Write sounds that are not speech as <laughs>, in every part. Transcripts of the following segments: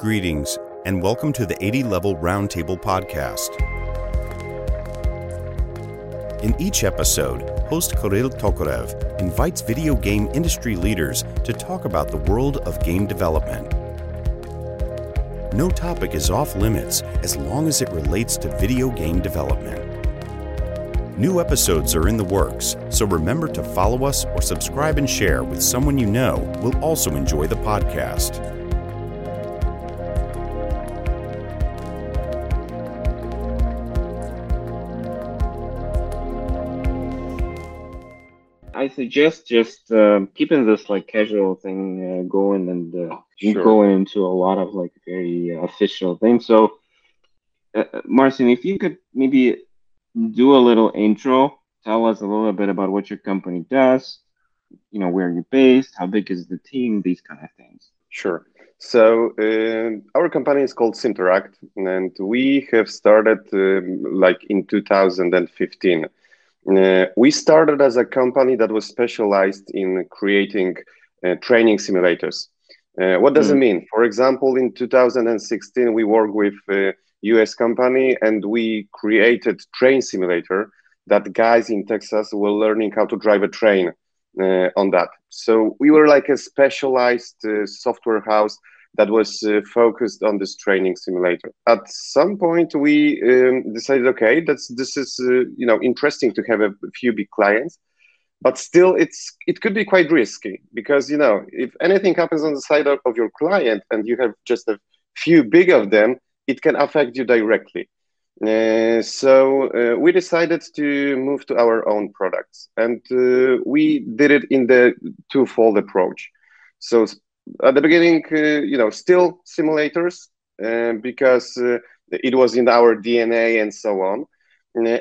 Greetings, and welcome to the 80 Level Roundtable podcast. In each episode, host Kirill Tokarev invites video game industry leaders to talk about the world of game development. No topic is off limits as long as it relates to video game development. New episodes are in the works, so remember to follow us or subscribe and share with someone you know will also enjoy the podcast. Suggest just um, keeping this like casual thing uh, going and uh, Sure. going into a lot of like very uh, official things. So, uh, uh, Marcin, if you could maybe do a little intro, tell us a little bit about what your company does, you know, where you're based, how big is the team, these kind of things. Sure. So um our company is called Simteract, and we have started um, like in 2015. Uh, we started as a company that was specialized in creating uh, training simulators. Uh, what does it mean? For example, in 2016, we worked with a US company and we created train simulator that guys in Texas were learning how to drive a train uh, on that. So we were like a specialized uh, software house that was uh, focused on this training simulator. At some point, we um, decided, okay, that's this is uh, you know interesting to have a few big clients, but still, it's it could be quite risky because you know if anything happens on the side of, of your client and you have just a few big of them, it can affect you directly. Uh, so uh, we decided to move to our own products, and uh, we did it in the twofold approach. So at the beginning, uh, you know, still simulators uh, because uh, it was in our DNA and so on,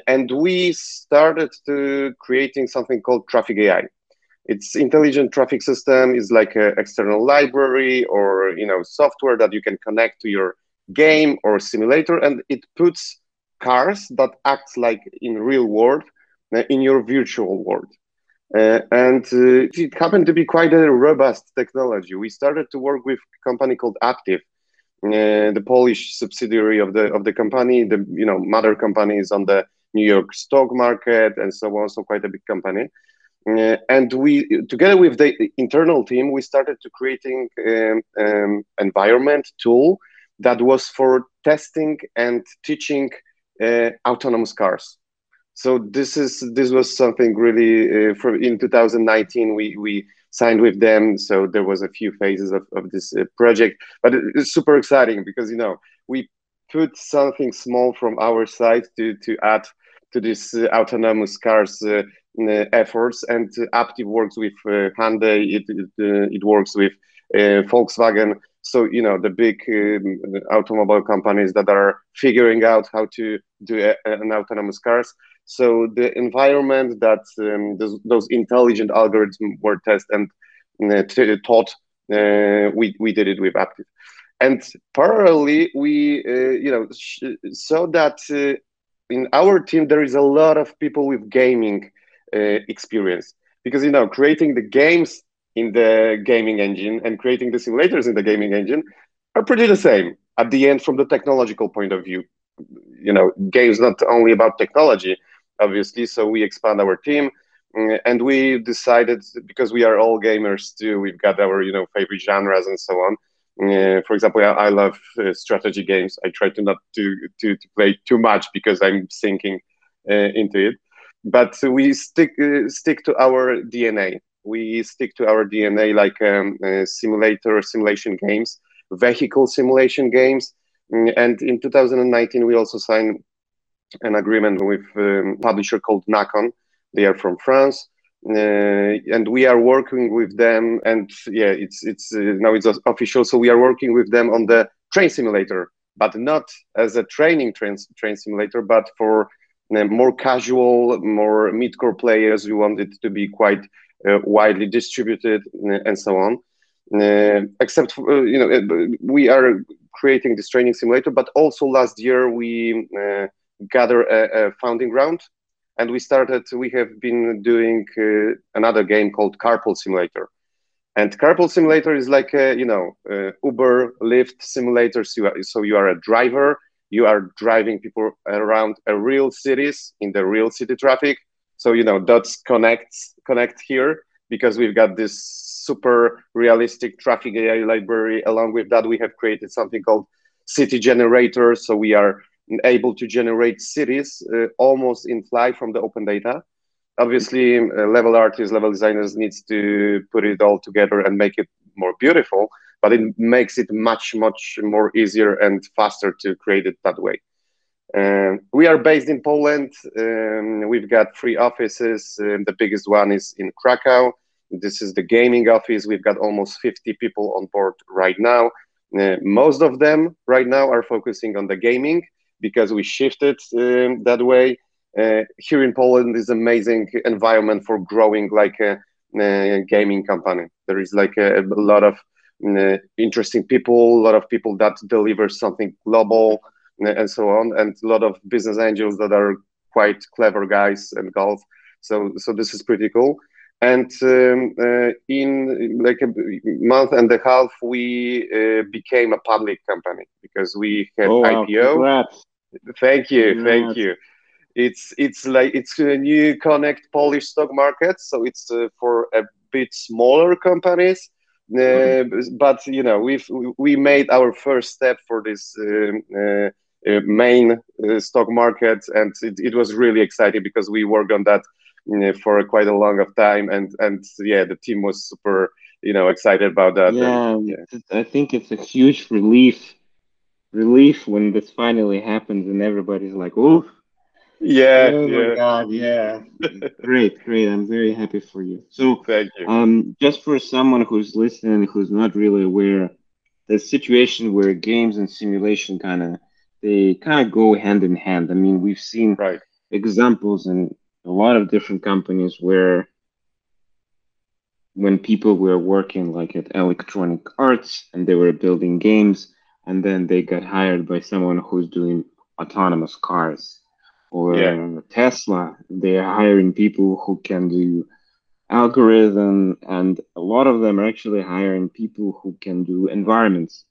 and we started to creating something called Traffic AI. It's intelligent traffic system is like an external library or you know software that you can connect to your game or simulator, and it puts cars that act like in real world in your virtual world. Uh, and uh, it happened to be quite a robust technology. We started to work with a company called Aptiv, uh, the Polish subsidiary of the of the company. The you know mother company is on the New York stock market and so on. So quite a big company. Uh, and we, together with the internal team, we started to creating um, um, environment tool that was for testing and teaching uh, autonomous cars. So this is this was something really uh, from in 2019 we we signed with them. So there was a few phases of, of this uh, project, but it- it's super exciting because you know we put something small from our side to to add to this uh, autonomous cars uh, efforts. And uh, Aptiv works with uh, Hyundai. It it, it works with Volkswagen. So you know the big um, automobile companies that are figuring out how to do a, an autonomous cars. So the environment that um, those, those intelligent algorithms were tested and uh, t- taught, uh, we we did it with Aptiv. And parallelly, we uh, you know sh- saw that uh, in our team there is a lot of people with gaming uh, experience because you know creating the games in the gaming engine and creating the simulators in the gaming engine are pretty the same at the end from the technological point of view you know games not only about technology obviously so we expand our team mm, and we decided because we are all gamers too we've got our you know favorite genres and so on uh, for example, I, I love uh, strategy games. I try to not to, to, to play too much because I'm sinking uh, into it. But we stick uh, stick to our DNA. We stick to our DNA, like um, uh, simulator simulation games, vehicle simulation games. Mm, And in 2019, we also signed an agreement with um, a publisher called Nacon. They are from France, uh, and we are working with them. And yeah, it's it's uh, now it's official. So we are working with them on the train simulator, but not as a training train train simulator, but for uh, more casual, more mid-core players. We want it to be quite uh, widely distributed uh, and so on. Uh, except for, you know, we are creating this training simulator, but also last year we gather a, a founding round and we started we have been doing uh, another game called carpool simulator And carpool simulator is like a, you know uh, Uber, Lyft simulator. So you, are, so you are a driver. You are driving people around a real cities in the real city traffic. So you know dots connects connect here because we've got this super realistic traffic AI library. Along with that, we have created something called city generator. So we are able to generate cities uh, almost in fly from the open data. Obviously uh, level artists level designers needs to put it all together and make it more beautiful but it makes it much much more easier and faster to create it that way. Um, we are based in poland. Um, we've got three offices. Um, the biggest one is in krakow. This is the gaming office. We've got almost 50 people on board right now. Uh, most of them right now are focusing on the gaming because we shifted um, that way uh, here in Poland is amazing environment for growing like a, a gaming company. There is like a, a lot of uh, interesting people, a lot of people that deliver something global uh, and so on, and a lot of business angels that are quite clever guys and golf. So, so this is pretty cool. And um, uh, in like a month and a half, we uh, became a public company because we had oh, IPO. Wow. Thank you, thank you. It's it's like it's a NewConnect polish stock market so it's uh, for a bit smaller companies. Uh, but you know we've we made our first step for this um, uh, uh, main uh, stock market and it, it, was really exciting because we worked on that for quite a long of time and and yeah the team was super you know excited about that. Yeah, and, yeah. i think it's a huge relief relief when this finally happens and everybody's like oh yeah. Oh yeah. my God. Yeah. <laughs> great. Great. I'm very happy for you. So, thank you. Um, just for someone who's listening, who's not really aware, the situation where games and simulation kind of they kind of go hand in hand. I mean, we've seen right. examples in a lot of different companies where when people were working like at Electronic Arts and they were building games, and then they got hired by someone who's doing autonomous cars or yeah. Tesla, they're hiring people who can do algorithm, and a lot of them are actually hiring people who can do environments,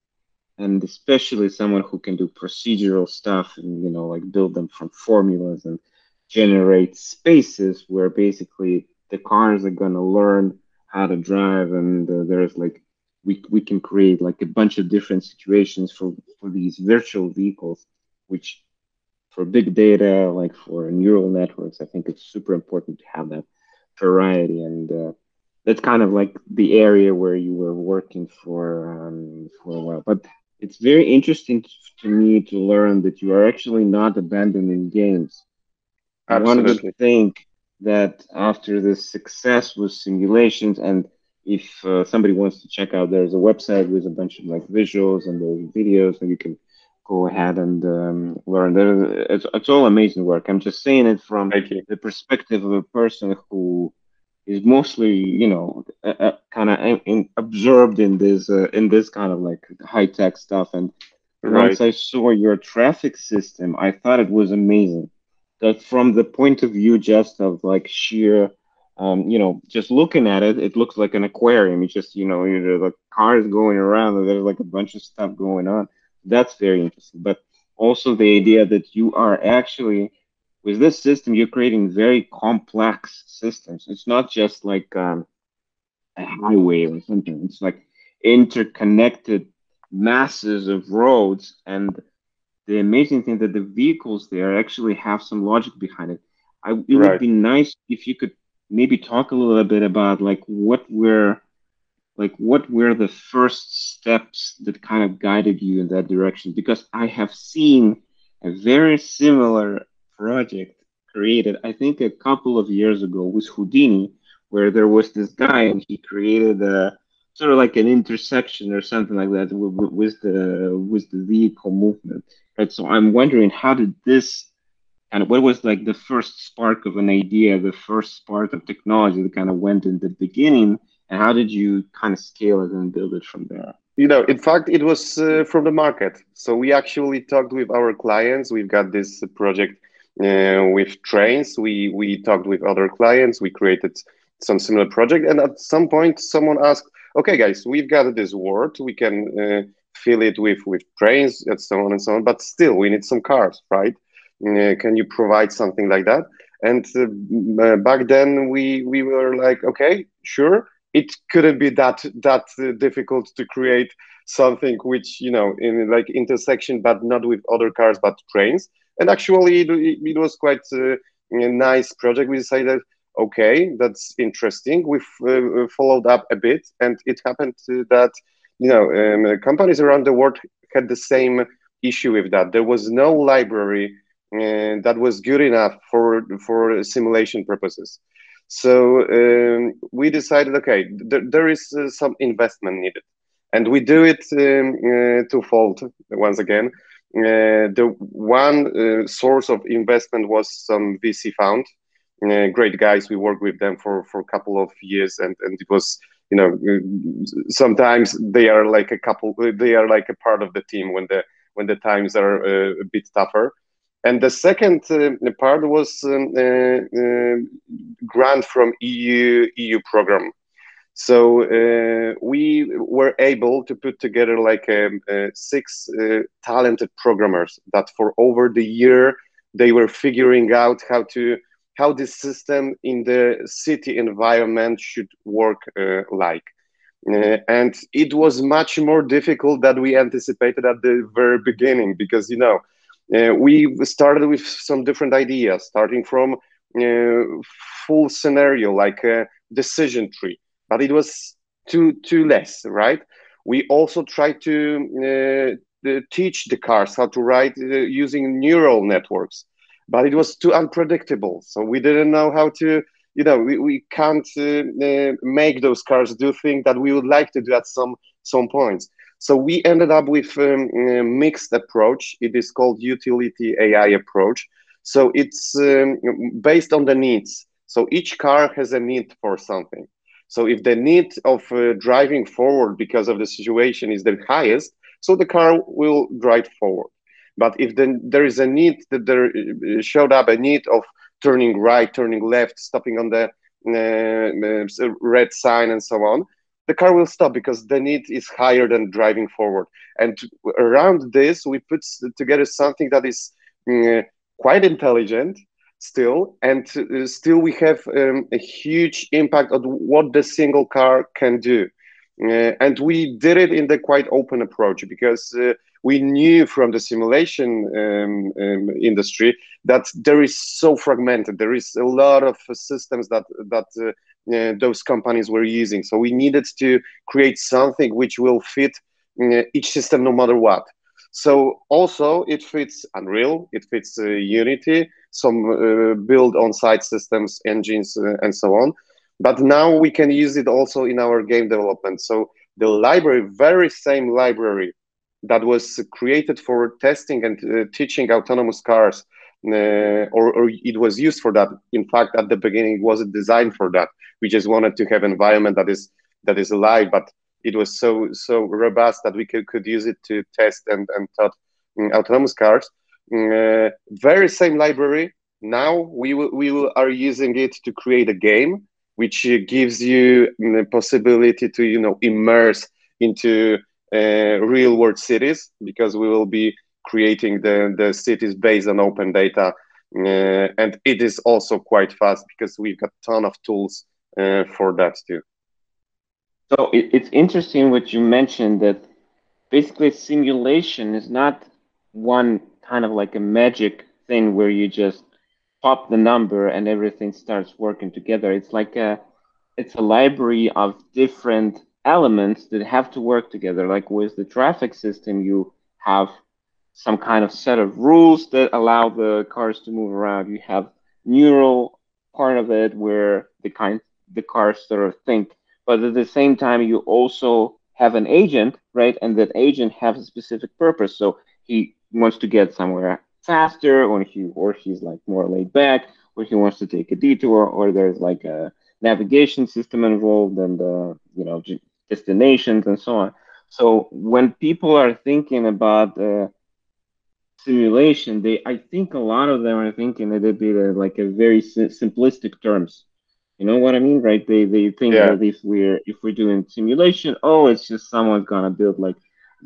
and especially someone who can do procedural stuff and you know like build them from formulas and generate spaces where basically the cars are gonna learn how to drive, and uh, there's like we we can create like a bunch of different situations for for these virtual vehicles, which for big data, like for neural networks, I think it's super important to have that variety. And uh, that's kind of like the area where you were working for um, for a while. But it's very interesting to me to learn that you are actually not abandoning games. Absolutely. One would think that after the success with simulations, and if uh, somebody wants to check out, there's a website with a bunch of like visuals and there's videos, and you can go ahead and um, learn. There, it's, it's all amazing work. I'm just saying it from the perspective of a person who is mostly, you know, uh, uh, kind of absorbed in this uh, in this kind of like high tech stuff. And right. once I saw your traffic system, I thought it was amazing. That from the point of view just of like sheer um, you know, just looking at it, it looks like an aquarium. You just, you know, the cars going around, and there's like a bunch of stuff going on that's very interesting. But also the idea that you are actually with this system, you're creating very complex systems. It's not just like um, a highway or something. It's like interconnected masses of roads. And the amazing thing that the vehicles there actually have some logic behind it. I, it right. would be nice if you could maybe talk a little bit about like what we're like what were the first steps that kind of guided you in that direction? Because i have seen a very similar project created i think a couple of years ago with houdini where there was this guy and he created a sort of like an intersection or something like that with, with the with the vehicle movement. Right so i'm wondering how did this of what was like the first spark of an idea the first spark of technology that kind of went in the beginning and how did you kind of scale it and build it from there? You know, in fact, it was uh, from the market. So we actually talked with our clients. We've got this project uh, with trains. We we talked with other clients. We created some similar project, and at some point, someone asked, okay, guys, we've got this world. We can uh, fill it with with trains and so on and so on. But still, we need some cars, right? Uh, can you provide something like that? And uh, uh back then, we we were like, okay, sure. It couldn't be that that difficult to create something which you know in like intersection, but not with other cars, but trains. And actually, it, it was quite a nice project. We decided okay, that's interesting. We've uh, followed up a bit, and it happened that you know um, companies around the world had the same issue with that. There was no library uh, that was good enough for for simulation purposes. So um, we decided, okay, th there is uh, some investment needed, and we do it um, uh, twofold. Once again, uh, the one uh, source of investment was some VC fund uh, great guys. We worked with them for for a couple of years, and and it was you know sometimes they are like a couple. They are like a part of the team when the when the times are uh, a bit tougher. And the second uh, part was uh, uh, grant from EU EU program. So uh, we were able to put together like um, six talented programmers that for over the year they were figuring out how to how this system in the city environment should work uh, like. Uh, and it was much more difficult than we anticipated at the very beginning because you know uh, we started with some different ideas starting from uh, full scenario like a decision tree but it was too too less right we also tried to uh, teach the cars how to write uh, using neural networks but it was too unpredictable. So we didn't know how to, you know, we, we can't uh, uh, make those cars do things that we would like to do at some some points. So we ended up with um, a mixed approach. It is called utility AI approach. So it's um, based on the needs. So each car has a need for something. So if the need of uh, driving forward because of the situation is the highest, so the car will drive forward. But if then there is a need that there uh, showed up a need of turning right, turning left, stopping on the uh, uh, red sign and so on, the car will stop because the need is higher than driving forward. And around this, we put together something that is uh, quite intelligent still, and uh, still we have um, a huge impact on what the single car can do. Uh, and we did it in the quite open approach because uh, we knew from the simulation um, um, industry that there is so fragmented. There is a lot of systems that that uh, uh, those companies were using. So we needed to create something which will fit uh, each system no matter what. So also it fits Unreal, it fits uh, Unity, some build on-site systems, engines, and so on but now we can use it also in our game development. So the library, very same library that was created for testing and uh, teaching autonomous cars, uh, or, or, it was used for that. In fact, at the beginning, it wasn't designed for that. We just wanted to have environment that is that is alive, but it was so so robust that we could, could use it to test and and taught um, autonomous cars. Uh, very same library. Now we will, we are using it to create a game which gives you the possibility to you know immerse into uh, real world cities because we will be creating the, the cities based on open data uh, and it is also quite fast because we've got a ton of tools uh, for that too so it, it's interesting what you mentioned that basically simulation is not one kind of like a magic thing where you just pop the number and everything starts working together. It's like a it's a library of different elements that have to work together. Like with the traffic system, you have some kind of set of rules that allow the cars to move around. You have neural part of it where the kind the cars sort of think, but at the same time you also have an agent, right? And that agent has a specific purpose. So he wants to get somewhere faster, or he or he's like more laid back, or he wants to take a detour, or there's like a navigation system involved and uh, you know destinations and so on. So when people are thinking about uh, simulation, they I think a lot of them are thinking that it be like a very si- simplistic terms. You know what I mean, right? They they think yeah. that if we're if we're doing simulation, oh, it's just someone's gonna build like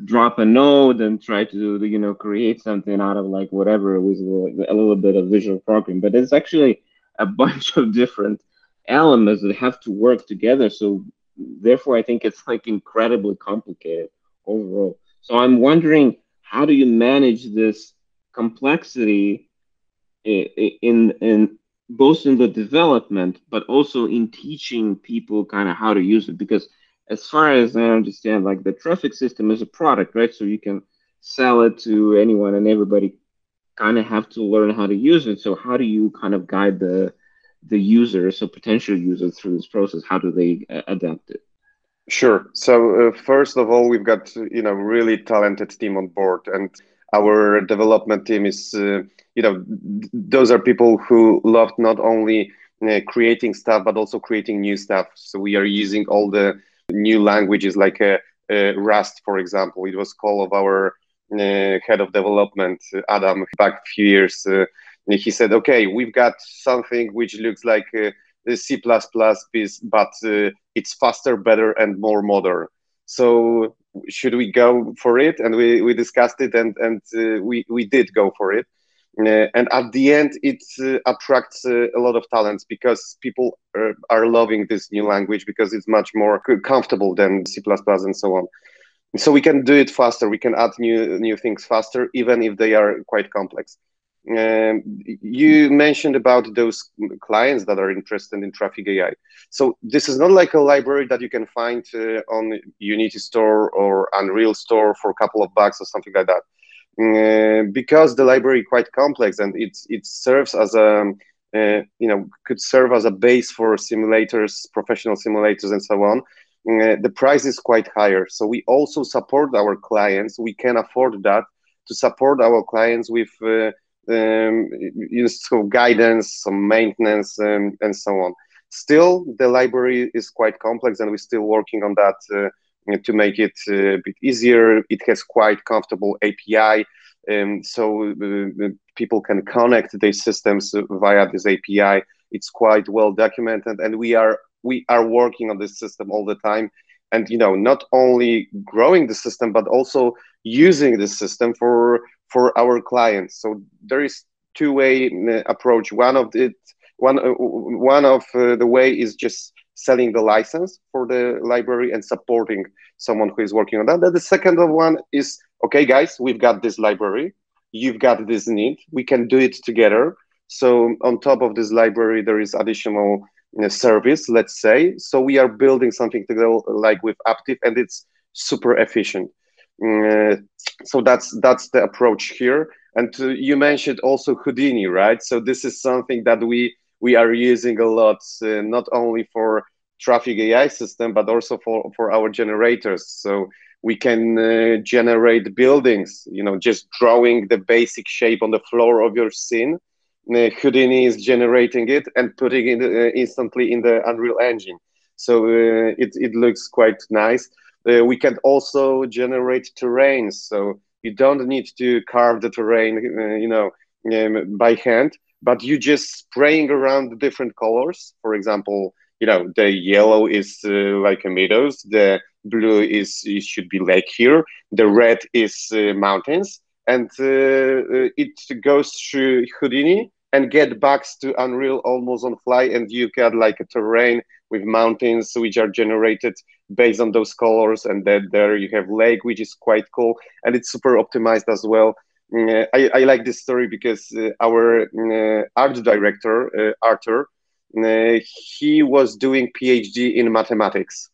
drop a node and try to you know create something out of like whatever with a little bit of visual programming. But it's actually a <laughs> bunch of different elements that have to work together. So therefore, I think it's like incredibly complicated overall. So I'm wondering, how do you manage this complexity in in both in the development but also in teaching people kind of how to use it? Because as far as i understand like the traffic system is a product right? So you can sell it to anyone and everybody kind of have to learn how to use it. So how do you kind of guide the the users so potential users through this process? How do they uh, adapt it sure. So uh, first of all we've got you know really talented team on board and our development team is uh, you know those are people who love not only uh, creating stuff but also creating new stuff. So we are using all the new languages like uh, uh rust for example. It was call of our uh, head of development adam back a few years uh, he said okay we've got something which looks like c++ but it's faster better and more modern so should we go for it? And we, we discussed it, and and uh, we we did go for it. Uh, and at the end, it uh, attracts uh, a lot of talents because people are, are, loving this new language because it's much more comfortable than C++ and so on. So we can do it faster. We can add new new things faster, even if they are quite complex. Um, you mentioned about those clients that are interested in traffic AI. So this is not like a library that you can find uh, on Unity Store or Unreal Store for a couple of bucks or something like that. Uh, because the library is quite complex and it it serves as a uh, you know could serve as a base for simulators, professional simulators, and so on. Uh, the price is quite higher. So we also support our clients. We can afford that to support our clients with um, useful guidance, some maintenance, um, and so on. Still, the library is quite complex, and we're still working on that uh, to make it uh, a bit easier. It has quite comfortable API, um, so uh, people can connect their systems via this API. It's quite well documented, and we are we are working on this system all the time and you know not only growing the system but also using the system for for our clients. So there is two-way uh, approach. One of it, one uh, one of uh, the way is just selling the license for the library and supporting someone who is working on that. The second one is okay, guys, we've got this library. You've got this need. We can do it together. So on top of this library, there is additional service, let's say. So we are building something together like with Aptiv, and it's super efficient. Uh, so that's that's the approach here. And uh, you mentioned also Houdini, right? So this is something that we we are using a lot, uh, not only for traffic AI system, but also for for our generators. So we can uh, generate buildings, you know, just drawing the basic shape on the floor of your scene. Uh, Houdini is generating it and putting it uh, instantly in the Unreal Engine. So it, it looks quite nice. Uh, we can also generate terrains. So you don't need to carve the terrain, uh, you know, um, by hand, but you just spraying around the different colors. For example, you know, the yellow is uh, like a meadows, the blue is it should be lake here, the red is uh, mountains, and uh, uh, it goes through Houdini and get back to Unreal almost on fly, and you get like a terrain with mountains which are generated based on those colors and then there you have lake which is quite cool and it's super optimized as well. Mm, I, I like this story because uh, our uh, art director uh, arthur uh, he was doing phd in mathematics.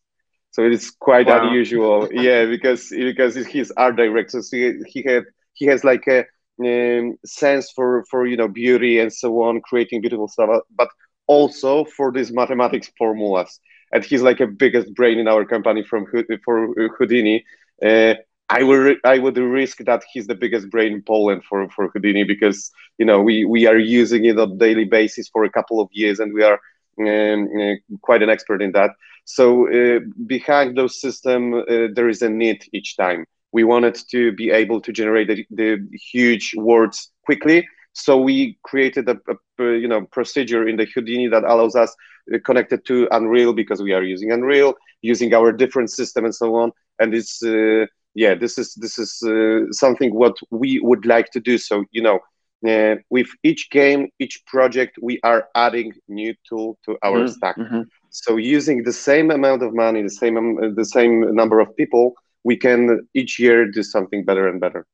So it's quite wow. unusual. <laughs> Yeah because because he's art director. So he, he had he has like a um, sense for for you know beauty and so on creating beautiful stuff. But also for these mathematics formulas and he's like a biggest brain in our company from for Houdini. Uh, I would I would risk that he's the biggest brain in Poland for for Houdini because you know we we are using it on daily basis for a couple of years and we are um, uh, quite an expert in that. So uh, behind those system uh, there is a need each time. We wanted to be able to generate the, the huge words quickly So we created a, a, you know procedure in the Houdini that allows us uh, connected to Unreal because we are using Unreal, using our different system and so on. And it's uh, yeah, this is this is uh, something what we would like to do. So you know, uh, with each game, each project, we are adding new tool to our mm-hmm. stack. Mm-hmm. So using the same amount of money, the same um, the same number of people, we can each year do something better and better.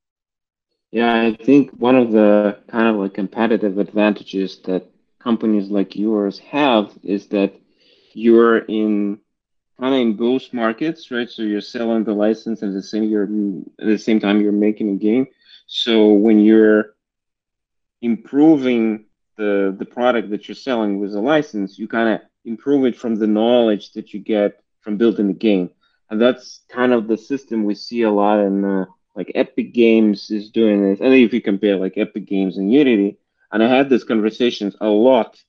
Yeah, I think one of the kind of like competitive advantages that companies like yours have is that you're in kind of in both markets, right? So you're selling the license and the same you're at the same time you're making a game. So when you're improving the the product that you're selling with a license, you kind of improve it from the knowledge that you get from building the game, and that's kind of the system we see a lot in uh, like Epic Games is doing this. And if you compare like Epic Games and Unity, and I had these conversations a lot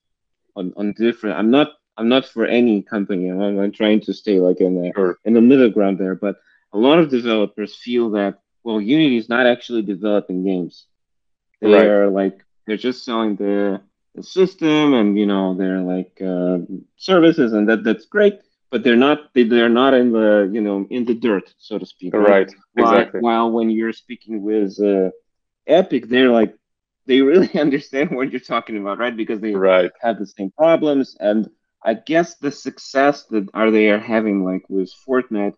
on, on different. I'm not I'm not for any company. I'm, I'm trying to stay like in the sure. in the middle ground there. But a lot of developers feel that well, Unity is not actually developing games. They right. are like they're just selling the, the system and you know they're like uh, services and that that's great. But they're not they, they're not in the you know in the dirt so to speak. Right. right. While, exactly. While when you're speaking with uh, Epic, they're like they really <laughs> understand what you're talking about, right? Because they right. have the same problems and I guess the success that are they are having like with Fortnite,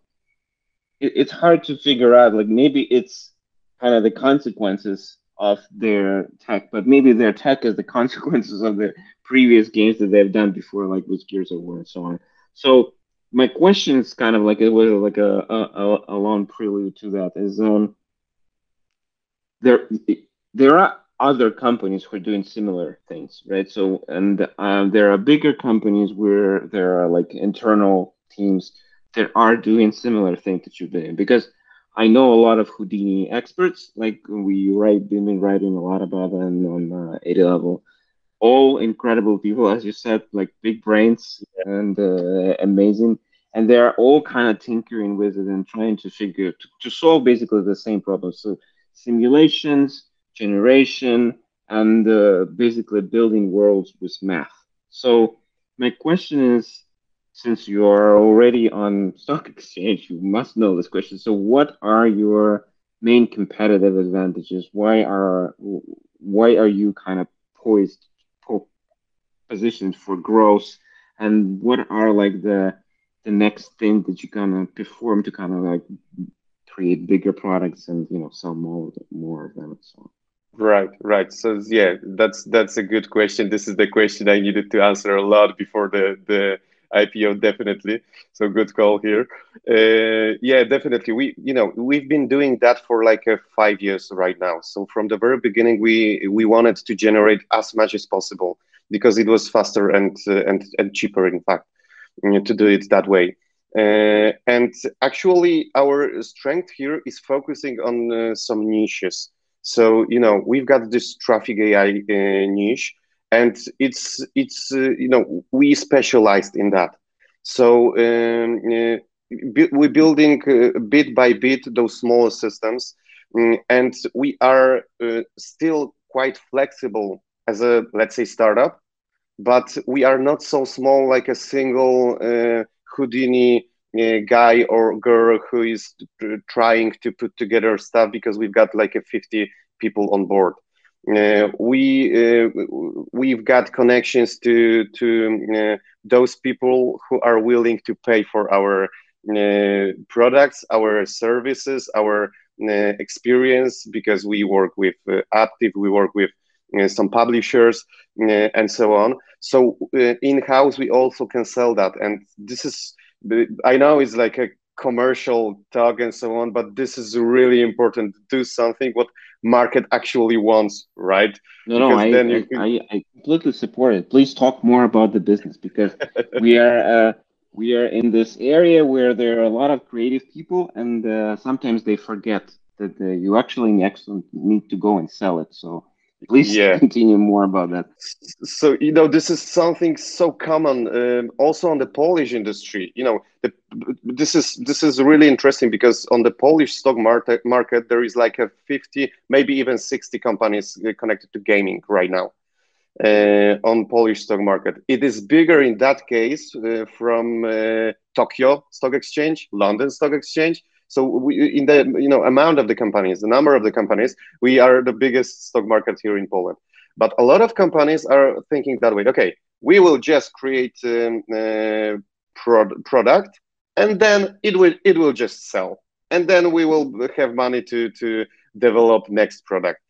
it, it's hard to figure out. Like maybe it's kind of the consequences of their tech, but maybe their tech is the <laughs> consequences of the previous games that they've done before, like with Gears of War and so on. So my question is kind of like it was like a a, a long prelude to that. Is um there there are other companies who are doing similar things, right? So, and um, there are bigger companies where there are like internal teams that are doing similar things that you're doing. Because I know a lot of Houdini experts, like we write, been writing a lot about them on uh, 80 level. All incredible people, as you said, like big brains and uh, amazing. And they're all kind of tinkering with it and trying to figure to, to solve basically the same problem. So simulations, generation, and uh, basically building worlds with math. So my question is, since you are already on stock <laughs> exchange, you must know this question. So what are your main competitive advantages? Why are why are you kind of poised positioned for growth? And what are like the the next thing that you're gonna perform to kind of like create bigger products and you know sell more more of them and so on? Right, right. So yeah, that's that's a good question. This is the question I needed to answer a lot before the the IPO, definitely. So good call here. Uh, yeah, definitely. We you know we've been doing that for like uh, five years right now. So from the very beginning, we we wanted to generate as much as possible because it was faster and uh, and and cheaper, in fact, to do it that way. Uh, and actually, our strength here is focusing on uh, some niches. So you know we've got this traffic AI uh, niche, and it's it's uh, you know we specialized in that. So um, uh, we're building bit by bit those smaller systems, um, and we are still quite flexible as a let's say startup, but we are not so small like a single uh, Houdini uh, guy or girl who is trying to put together stuff because we've got like a 50 people on board. Uh, we uh, we've got connections to to uh, those people who are willing to pay for our uh, products, our services, our uh, experience because we work with Aptiv, we work with some publishers and so on. So in house we also can sell that, and this is I know it's like a commercial talk and so on, but this is really important to do something what market actually wants, right? No, no, I, I, can... I, I, completely support it. Please talk more about the business because we are uh, we are in this area where there are a lot of creative people, and uh, sometimes they forget that uh, you actually need to go and sell it. So Please yeah. continue more about that. So you know, this is something so common um, also on the Polish industry. You know, the, this is this is really interesting because on the Polish stock market market there is like a fifty, maybe even sixty companies connected to gaming right now. Uh, on Polish stock market, it is bigger in that case uh, from uh, Tokyo Stock Exchange, London Stock Exchange, so we, in the you know amount of the companies, the number of the companies, we are the biggest stock market here in Poland. But a lot of companies are thinking that way. Okay, we will just create um, uh, pro- product, and then it will it will just sell, and then we will have money to to develop next product.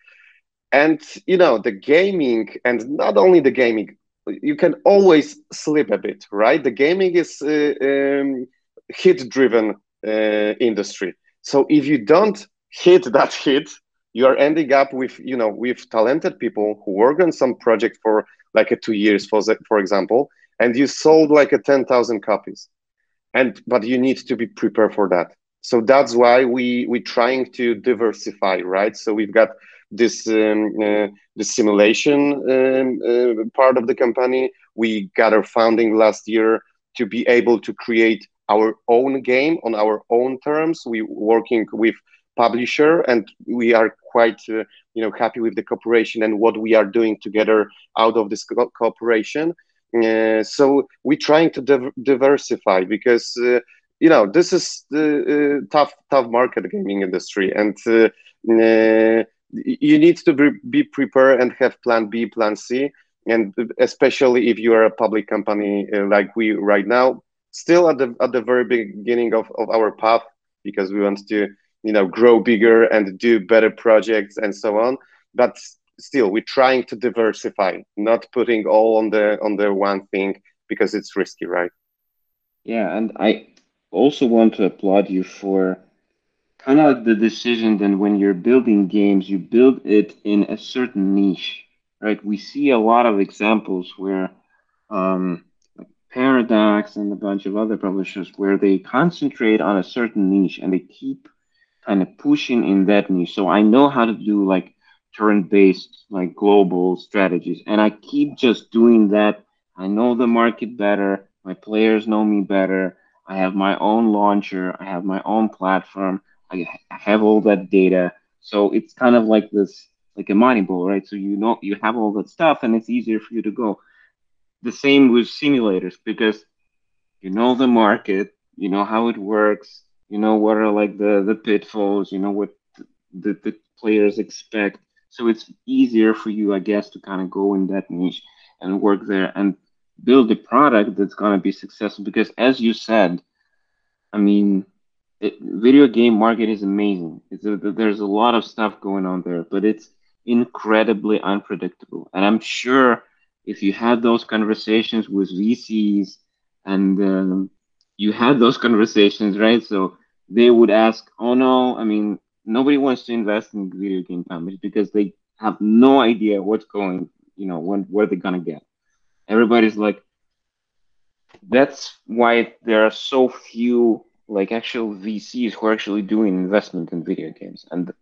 And you know the gaming, and not only the gaming, you can always slip a bit, right? The gaming is uh, um, hit driven uh, industry. So if you don't hit that hit, you are ending up with you know with talented people who work on some project for like a two years for for example, and you sold like a ten thousand copies, and but you need to be prepared for that. So that's why we we're trying to diversify, right? So we've got this um, uh, the simulation um, uh, part of the company. We got our founding last year to be able to create our own game on our own terms. We working with publisher, and we are quite uh, you know happy with the cooperation and what we are doing together out of this co- cooperation. Uh, so we're trying to div- diversify because uh, you know this is the uh, tough tough market gaming industry, and uh, uh, you need to be, be prepared and have plan B, plan C. And especially if you are a public company like we right now, still at the at the very beginning of, of our path because we want to you know grow bigger and do better projects and so on. But still we're trying to diversify not putting all on the on the one thing because it's risky right? Yeah and i also want to applaud you for kind of the decision then when you're building games you build it in a certain niche right? We see a lot of examples where um, Paradox and a bunch of other publishers where they concentrate on a certain niche and they keep kind of pushing in that niche. So I know how to do like turn-based like global strategies and I keep just doing that. I know the market better, my players know me better. I have my own launcher, I have my own platform, I have all that data. So it's kind of like this like a money ball, right? So you know you have all that stuff and it's easier for you to go the same with simulators because you know the market, you know how it works, you know what are like the the pitfalls, you know what the, the players expect. So it's easier for you, I guess, to kind of go in that niche and work there and build a product that's going to be successful. Because as you said, I mean, it, video game market is amazing. A, there's a lot of stuff going on there, but it's incredibly unpredictable. And I'm sure if you had those conversations with VCs and um, you had those <laughs> conversations, right? So they would ask, "Oh no, I mean, nobody wants to invest in video game companies because they have no idea what's going, you know, when where they're gonna get." Everybody's like, that's why there are so few like actual VCs who are actually doing investment in video games, and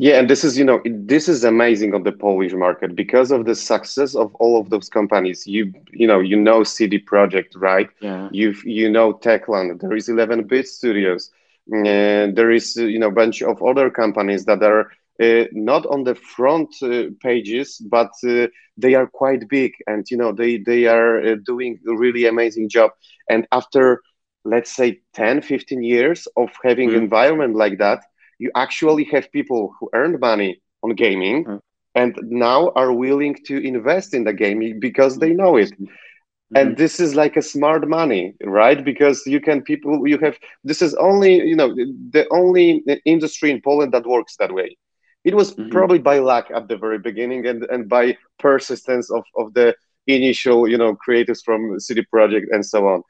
yeah, and this is you know this is amazing on the Polish market because of the success of all of those companies. You you know you know CD Projekt, right? Yeah. You you know Techland. There is 11 Bit Studios. And there is you know a bunch of other companies that are uh, not on the front uh, pages, but uh, they are quite big, and you know they they are uh, doing a really amazing job. And after let's say 10, 15 years of having mm. environment like that you actually have people who earned money on gaming mm-hmm. and now are willing to invest in the gaming because they know it mm-hmm. and this is like a smart money right because you can people you have this is only you know the only industry in poland that works that way it was mm-hmm. probably by luck at the very beginning and and by persistence of of the initial you know creators from CD Projekt and so on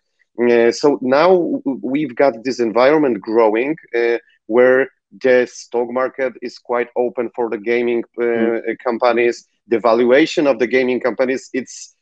uh, so now we've got this environment growing uh, where the stock market is quite open for the gaming uh, mm. companies. The valuation of the gaming companies, it's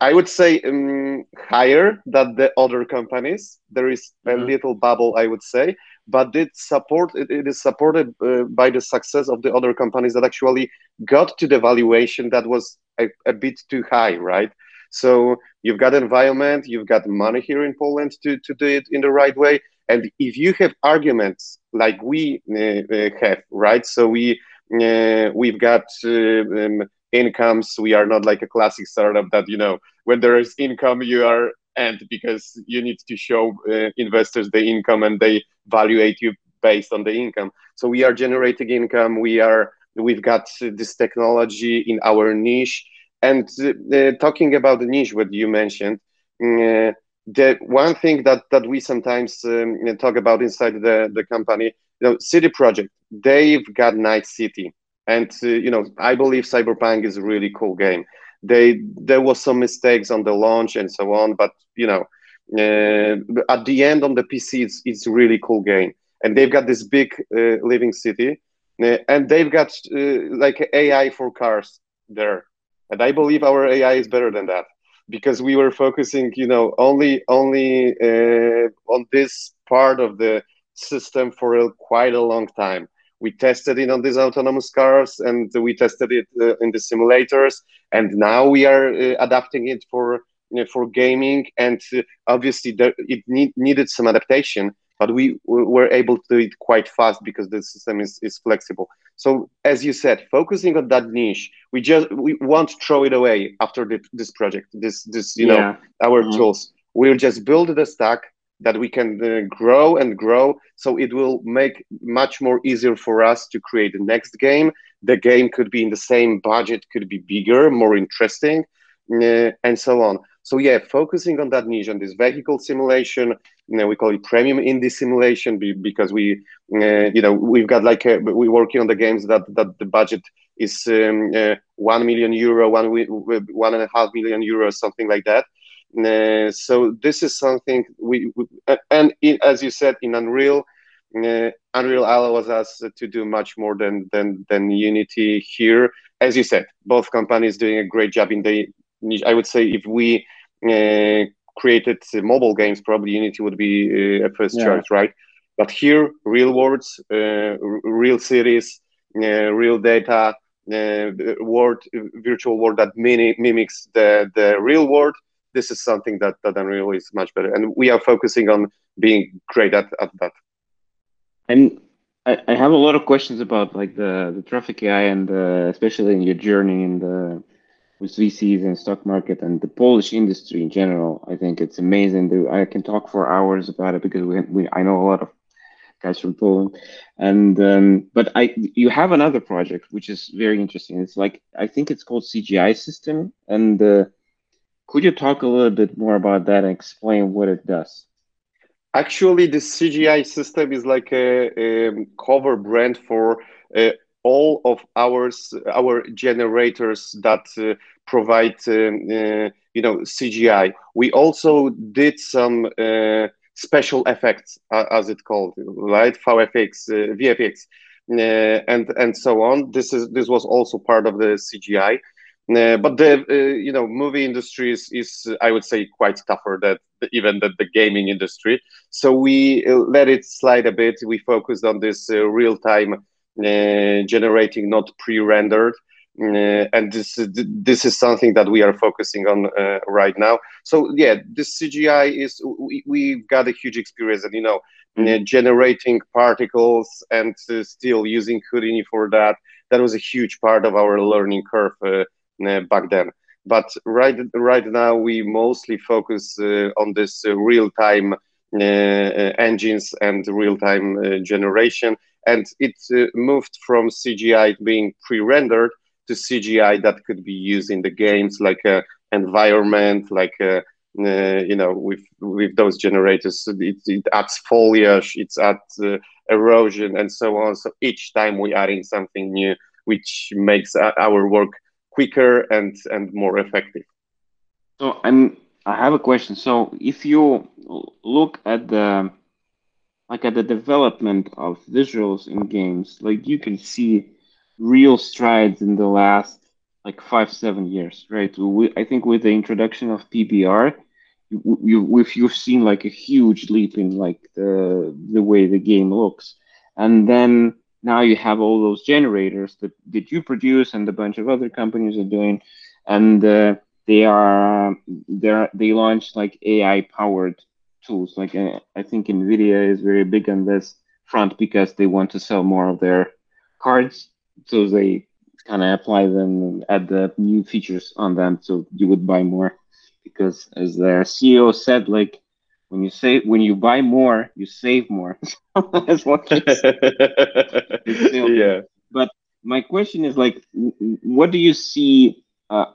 I would say um, higher than the other companies. There is a mm-hmm. little bubble, I would say, but it's support it, it is supported uh, by the success of the other companies that actually got to the valuation that was a, a bit too high right so you've got environment you've got money here in poland to, to do it in the right way and if you have arguments like we uh, uh have right? So we uh, we've got um, incomes. We are not like a classic startup that you know when there is income you are and because you need to show investors the income and they evaluate you based on the income. So we are generating income. We are we've got this technology in our niche. And uh, talking about the niche what you mentioned uh, the one thing that that we sometimes um, talk about inside the the company you know CD Projekt they've got night city. And uh, you know i believe cyberpunk is a really cool game. They there was some mistakes on the launch and so on but you know uh, at the end on the pc it's, it's a really cool game. And they've got this big uh, living city. Uh, and they've got uh, like ai for cars there. And i believe our ai is better than that because we were focusing you know only only uh, on this part of the system for a, quite a long time. We tested it on these autonomous cars and we tested it uh, in the simulators and now we are uh, adapting it for you know, for gaming and uh, obviously there, it need, needed some adaptation but we were able to do it quite fast because the system is, is flexible so as you said focusing on that niche we just we won't throw it away after the, this project this this you yeah. know our mm-hmm. tools we'll just build the stack that we can uh, grow and grow so it will make much more easier for us to create the next game the game could be in the same budget could be bigger more interesting uh, and so on so yeah focusing on that niche on this vehicle simulation you know, we call it premium indie simulation because we uh, you know we've got like a, we're working on the games that that the budget is um, uh, 1 million euro one one and a half million euro something like that uh, so this is something we, we and in, as you said in Unreal, uh, Unreal allows us to do much more than than than Unity here. As you said, both companies doing a great job in the. I would say if we uh, created mobile games, probably Unity would be uh, a first yeah. choice, right? But here, real worlds, uh, real cities, uh, real data, world, virtual world that mini, mimics the the real world this is something that that Unreal is much better, and we are focusing on being great at, at that. And I, I have a lot of questions about like the the traffic AI and uh, especially in your journey in the with VCs and stock market and the Polish industry in general. I think it's amazing. I can talk for hours about it because we, we I know a lot of guys from Poland, and um, but I you have another project which is very interesting. It's like I think it's called CGI system, and uh, could you talk a little bit more about that and explain what it does? Actually, the CGI system is like a, a cover brand for uh, all of ours, our generators that uh, provide, um, you know, CGI. We also did some uh, special effects, as it called, right? VFX, VFX, and and so on. This is this was also part of the CGI. Uh, but the uh, you know movie industry is, is I would say quite tougher than even the, the gaming industry. So we let it slide a bit. We focused on this uh, real time Uh, generating, not pre-rendered. Uh, and this this is something that we are focusing on uh, right now. So yeah, this CGI is we, we've got a huge experience, and you know, mm-hmm. generating particles and still using Houdini for that. That was a huge part of our learning curve uh, back then. But right right now we mostly focus uh, on this uh, real time engines and real time generation, and it moved from CGI being pre-rendered to CGI that could be used in the games, like a environment, like a, uh, you know, with with those generators, it, it adds foliage, it adds uh, erosion, and so on. So each time we add in something new, which makes our work quicker and and more effective. So I'm I have a question. So if you look at the like at the development of visuals in games, like you can see real strides in the last like five seven years, right? We, I think with the introduction of PBR, you, you if you've seen like a huge leap in like the the way the game looks, and then now you have all those generators that, that you produce and a bunch of other companies are doing, and uh, they are they are, they launched like AI powered tools. Like uh, I think Nvidia is very big on this front because they want to sell more of their cards, so they kind of apply them and add the new features on them, so you would buy more. Because as their CEO said, like when you say when you buy more, you save more. <laughs> That's what <laughs> yeah. But my question is like, what do you see? Uh,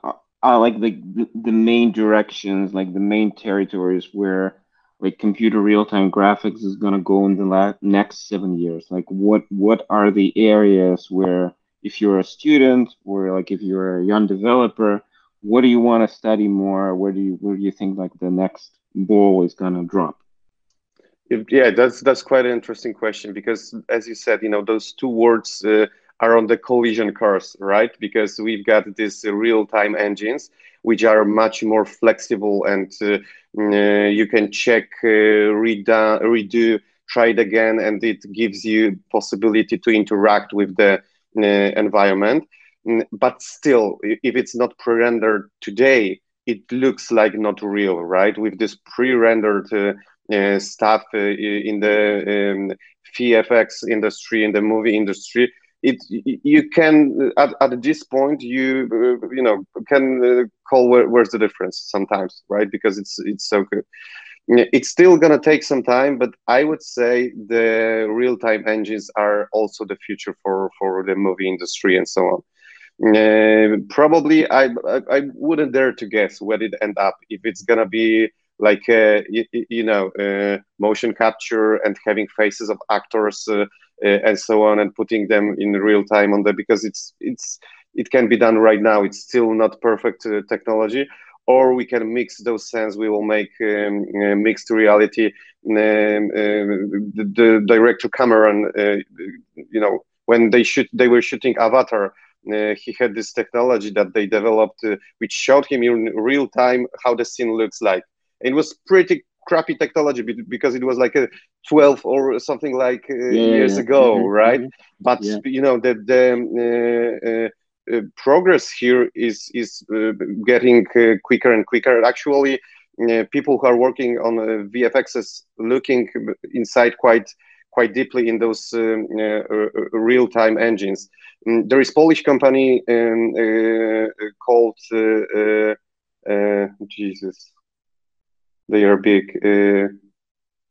are uh, like the the main directions, like the main territories where like computer real time graphics is gonna go in the la- next seven years? Like, what what are the areas where if you're a student or like if you're a young developer, what do you want to study more? Where do you where do you think like the next ball is gonna drop? Yeah, that's that's quite an interesting question because, as you said, you know those two words uh, are on the collision course, right? Because we've got these uh, real-time engines which are much more flexible and uh, uh you can check, uh, read, redo, try it again, and it gives you possibility to interact with the environment. Mm, but still, if it's not pre-rendered today, it looks like not real, right? With this pre-rendered uh, uh, stuff uh, in the um, VFX industry, in the movie industry, it you can at, at this point you uh, you know can uh, call where, where's the difference sometimes, right? Because it's it's so good. It's still gonna take some time, but I would say the real-time engines are also the future for for the movie industry and so on. Uh, probably I, I, I wouldn't dare to guess where it end up if it's gonna be like uh, you, you, know uh, motion capture and having faces of actors uh, and so on and putting them in real time on the because it's it's it can be done right now. It's still not perfect uh, technology. Or we can mix those scenes we will make um, mixed reality um, the, the director Cameron you know when they shoot they were shooting avatar uh, he had this technology that they developed, uh, which showed him in real time how the scene looks like. It was pretty crappy technology because it was like a 12 or something like uh, yeah, years yeah. ago, mm-hmm, right? Mm-hmm. But yeah. you know the the uh, uh, progress here is is getting quicker and quicker. Actually, people who are working on VFX is looking inside quite quite deeply in those um, uh, uh, real time engines. Um, there is Polish company um, uh, called Jesus. They are big.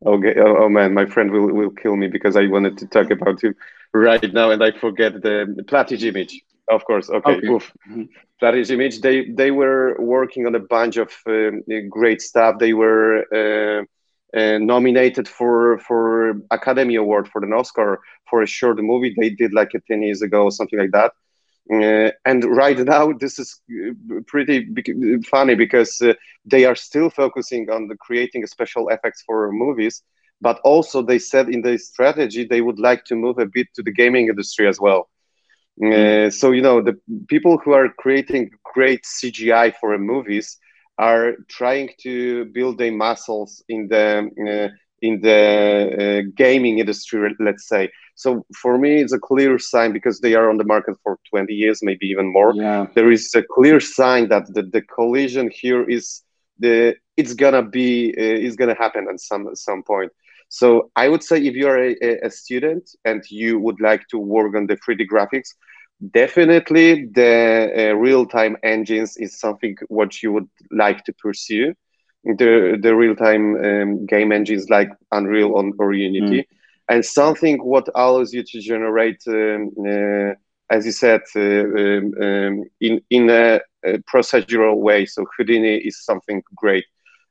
Okay. Oh, oh, man, my friend will, will kill me because I wanted to talk about him right now and I forget the Platige Image. Of course. Okay. okay. Oof. Mm-hmm. Image. They they were working on a bunch of um, great stuff. They were uh, uh, nominated for for Academy Award for an Oscar for a short movie they did like 10 years ago, something like that. Uh, and right now, this is uh, pretty funny because uh, they are still focusing on the creating special effects for movies, but also they said in their strategy they would like to move a bit to the gaming industry as well. Uh, so you know the people who are creating great CGI for movies are trying to build their muscles in the uh, in the uh, gaming industry, let's say. So for me, it's a clear sign because they are on the market for 20 years, maybe even more. Yeah. There is a clear sign that the, the collision here is the it's gonna be uh, is gonna happen at some at some point. So I would say if you are a, a student and you would like to work on the 3D graphics, definitely the uh, real-time engines is something what you would like to pursue the the real-time um, game engines like unreal on, or unity mm. And something what allows you to generate um, uh, as you said uh, um, um in in a, a, procedural way. So houdini is something great.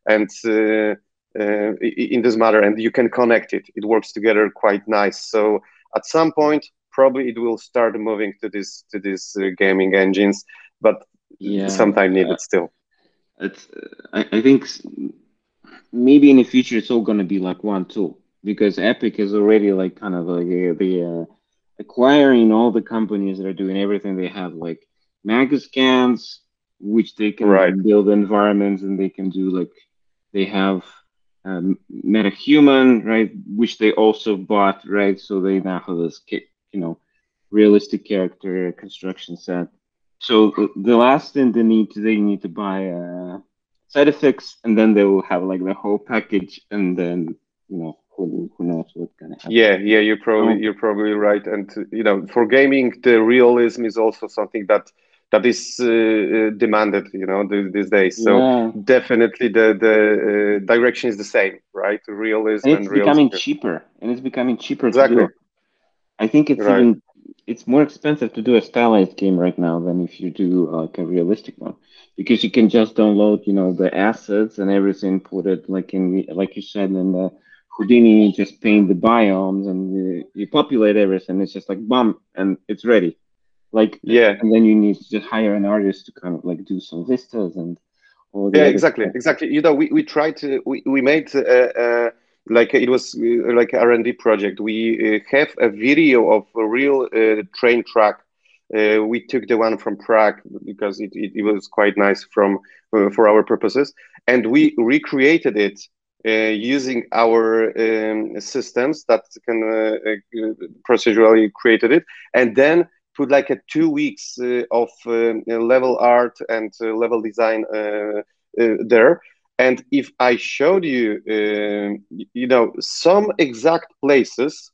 And uh, uh, in this matter. And you can connect it. It works together quite nice. So at some point probably it will start moving to this to these uh, gaming engines, but yeah, some time needed uh, still. It's I, I think maybe in the future it's all gonna be like one tool because Epic is already like kind of like uh, the uh, acquiring all the companies that are doing everything they have like Megascans, which they can right. build environments and they can do like they have um, MetaHuman, right, which they also bought, right? So they now have this, you know, realistic character construction set. So the last thing they need to they need to buy uh, SideFX, and then they will have like the whole package, and then you know who, who knows what's gonna happen. Yeah, yeah, you're probably you're probably right, and you know for gaming the realism is also something that that is uh, uh demanded, you know, these days. So yeah. definitely the the uh, direction is the same, right? Realism and it's and becoming realism. cheaper, and it's becoming cheaper exactly. I think it's right. even it's more expensive to do a stylized game right now than if you do like a realistic one because you can just download you know the assets and everything put it like in like you said in the houdini just paint the biomes and you, you populate everything it's just like bum and it's ready. Like yeah. and then you need to just hire an artist to kind of like do some vistas and all yeah exactly stuff. exactly. You know we, we tried to we, we made uh, uh like it was uh, like r&d project. We uh, have a video of a real uh, train track. Uh, we took the one from prague because it, it, it was quite nice from uh, for our purposes and we recreated it Uh, using our um, systems that can uh, uh, procedurally created it and then put like a two weeks of level art and level design there and if I showed you, uh, you know, some exact places,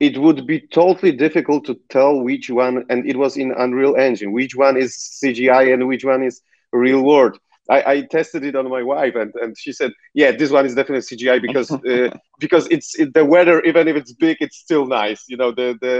it would be totally difficult to tell which one, and it was in Unreal Engine, which one is CGI and which one is real world. I, I tested it on my wife, and, and she said, "Yeah, this one is definitely CGI because uh, <laughs> because it's it, the weather, even if it's big, it's still nice. You know the the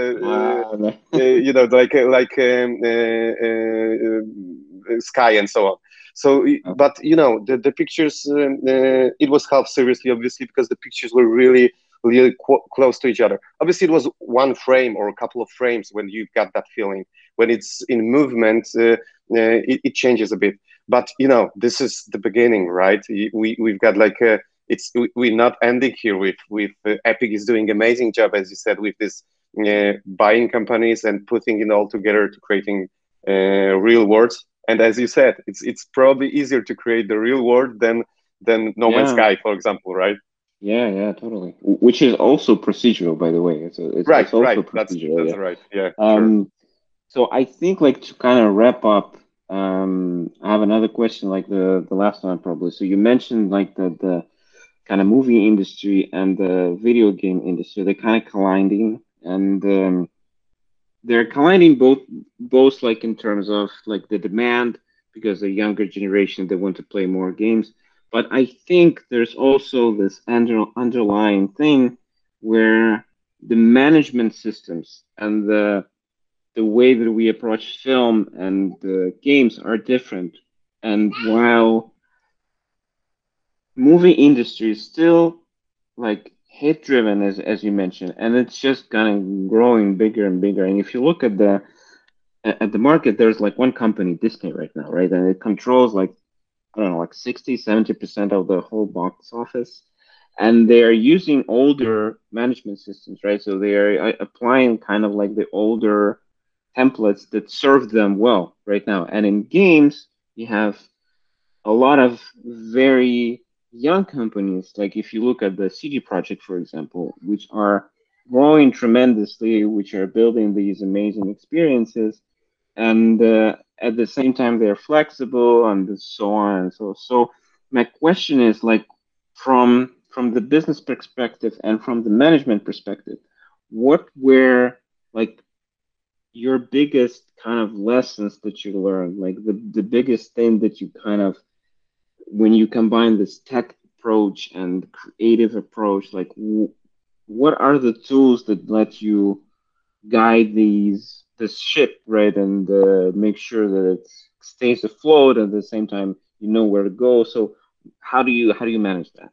uh, uh, you know like like um, uh, uh, uh, sky and so on." So, but you know, the, the pictures, um, uh, it was half seriously, obviously, because the pictures were really, really qu- close to each other. Obviously, it was one frame or a couple of frames when you got that feeling. When it's in movement, uh, uh, it, it, changes a bit. But you know, this is the beginning, right? We we've got like a, it's we're not ending here with with uh, Epic is doing amazing job, as you said, with this uh, buying companies and putting it all together to creating uh, real worlds and as you said, it's it's probably easier to create the real world than than No Man's Sky, for example, right? Yeah, yeah, totally. Which is also procedural, by the way. It's, a, it's right, it's also right. Procedural, that's, that's yeah. right. Yeah. Um, sure. So I think, like, to kind of wrap up, um, I have another question, like the the last one probably. So you mentioned like the the kind of movie industry and the video game industry, they're kind of colliding, and um, they're colliding both both like in terms of like the demand because the younger generation they want to play more games but i think there's also this under, underlying thing where the management systems and the the way that we approach film and the games are different. And while movie industry is still like hit driven as as you mentioned and it's just kind of growing bigger and bigger and if you look at the at the market there's like one company disney right now right? And it controls like i don't know like 60 70% of the whole box office. And they are using older management systems right? So they are uh, applying kind of like the older templates that serve them well right now and in games you have a lot of very young companies, like if you look at the CD Projekt, for example, which are growing tremendously, which are building these amazing experiences, and uh, at the same time they're flexible and so on and so. So my question is like from from the business perspective and from the management perspective, what were like your biggest kind of lessons that you learned, like the, the biggest thing that you kind of when you combine this tech approach and creative approach, like w- what are the tools that let you guide these this ship right and uh, make sure that it stays afloat at the same time you know where to go? So how do you how do you manage that?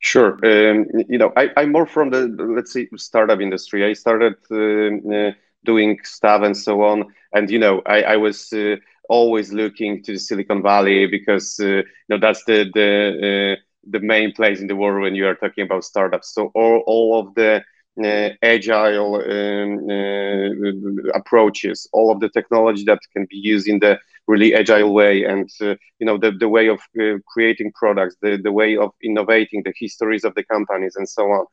Sure um, you know I, i'm more from the let's say startup industry. I started uh, uh, doing stuff and so on and you know i, I was uh, always looking to Silicon Valley because uh, you know that's the the uh, the main place in the world when you are talking about startups. So all, all of the uh, agile um, uh, approaches, all of the technology that can be used in the really agile way and uh, you know the, the way of creating products the, the way of innovating the histories of the companies and so on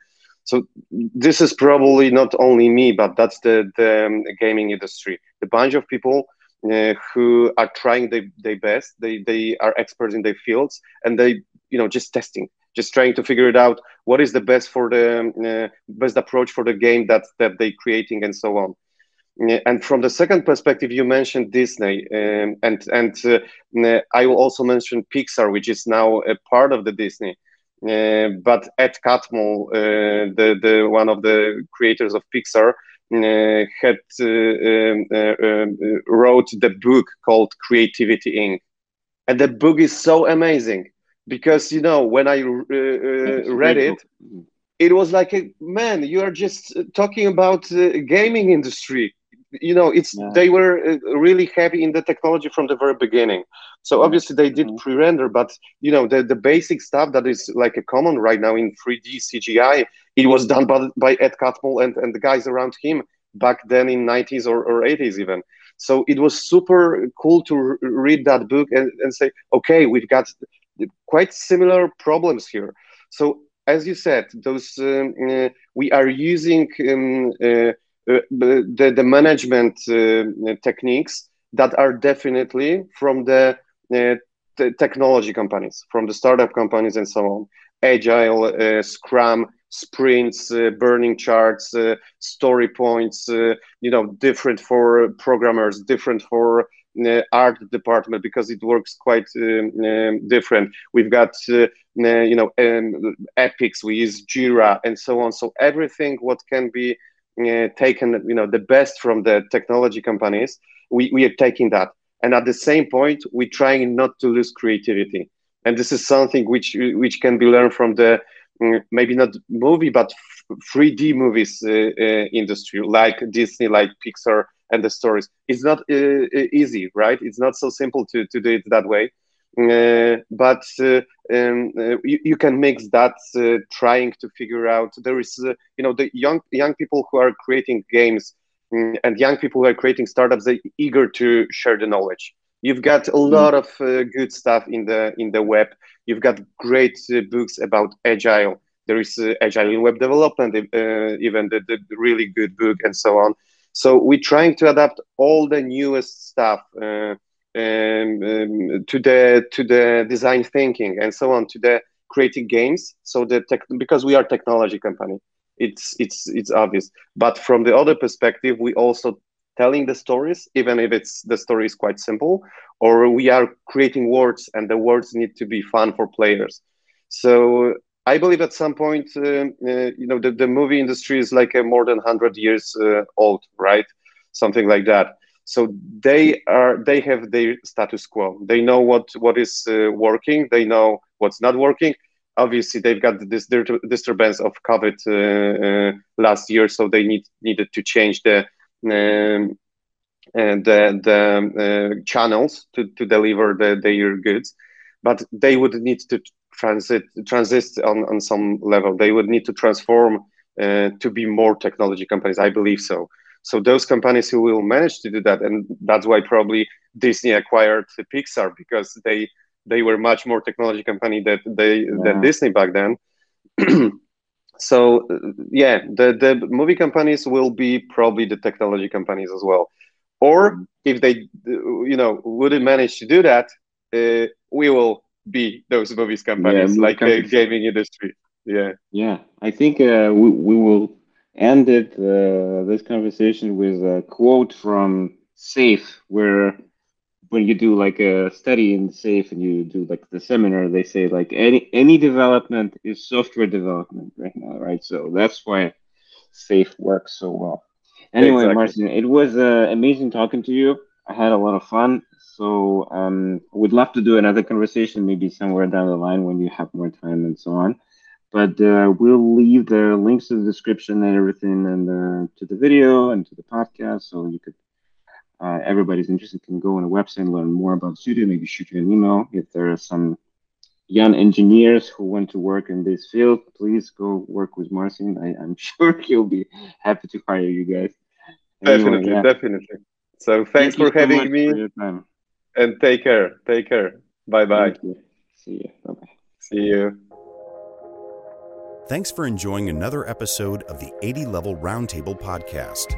so this is probably not only me but that's the, the um, gaming industry the bunch of people uh, who are trying their, their best they, they are experts in their fields and they you know just testing just trying to figure it out what is the best for the um, uh, best approach for the game that that they're creating and so on and from the second perspective, you mentioned Disney, um, and and uh, I will also mention Pixar, which is now a part of the Disney. Uh, but Ed Catmull, uh, the the one of the creators of Pixar, uh, had uh, um, uh, um, wrote the book called Creativity Inc. And the book is so amazing because you know when I read it, it was like a man. You are just talking about gaming industry you know it's yeah. they were uh, really heavy in the technology from the very beginning so obviously they did mm-hmm. pre-render but you know the, the basic stuff that is like a common right now in 3d cgi it was done by, by ed catmull and, and the guys around him back then in 90s or, or 80s even so it was super cool to read that book and, and say okay we've got quite similar problems here so as you said those um, uh, we are using um, uh, uh, the, the management uh, techniques that are definitely from the uh, technology companies, from the startup companies and so on. Agile, Scrum, sprints, uh, burning charts, uh, story points, uh, you know, different for programmers, different for art department because it works quite um, um, different. We've got, you know, um, epics, we use Jira and so on. So everything what can be uh, taken you know the best from the technology companies we, we are taking that. And at the same point we're trying not to lose creativity. And this is something which which can be learned from the mm, maybe not movie but 3d movies uh, uh, industry like disney like pixar and the stories. It's not uh, easy right? It's not so simple to, to do it that way but uh, um, uh, you, you, can mix that trying to figure out there is you know the young young people who are creating games um, and young people who are creating startups they eager to share the knowledge. You've got a mm. lot of good stuff in the in the web. You've got great books about agile. There is uh, agile in web development uh, even the, the, really good book and so on. So we're trying to adapt all the newest stuff uh, um, um, to the to the design thinking and so on to the creating games. So the tech because we are technology company it's it's it's obvious. But from the other perspective we also telling the stories even if it's the story is quite simple or we are creating words and the words need to be fun for players. So i believe at some point uh, uh, you know the, the movie industry is like a more than 100 years uh, old right? Something like that so they are they have their status quo. They know what what is uh, working. They know what's not working. Obviously they've got this disturbance of covid uh, uh, last year so they need needed to change the um, and the, the uh, channels to, to deliver the, their goods. But they would need to transit transit on, on some level. They would need to transform uh, to be more technology companies. I believe so so those companies who will manage to do that, and that's why probably Disney acquired Pixar because they they were much more technology company that they yeah. than Disney back then. <clears throat> so yeah, the the movie companies will be probably the technology companies as well. Or mm-hmm. if they you know wouldn't manage to do that, uh, we will be those movies companies yeah, like the gaming industry. Yeah. Yeah, I think uh, we we will ended uh, this conversation with a quote from SAFe, where when you do like a study in SAFe and you do like the seminar, they say like any any development is software development right now, right? So that's why SAFe works so well. Anyway, exactly. Marcin, it was uh, amazing talking to you. I had a lot of fun. So um, would love to do another conversation, maybe somewhere down the line when you have more time and so on. But uh, we'll leave the links to the description and everything, and uh, to the video and to the podcast, so you could. Uh, everybody's interested can go on the website and learn more about Studio. Maybe shoot you an email if there are some young engineers who want to work in this field. Please go work with Marcin. I, am <laughs> sure he'll be happy to hire you guys. Anyway, definitely, yeah. definitely. So thanks Thank for having so me. For And take care. Take care. Bye bye. See you. Bye bye. See you. Thanks for enjoying another episode of the 80 Level Roundtable podcast.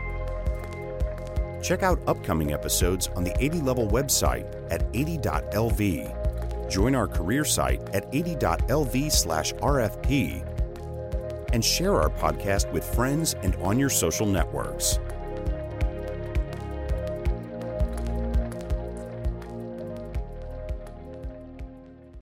Check out upcoming episodes on the 80 Level website at 80.lv. Join our career site at 80.lv slash RFP. And share our podcast with friends and on your social networks.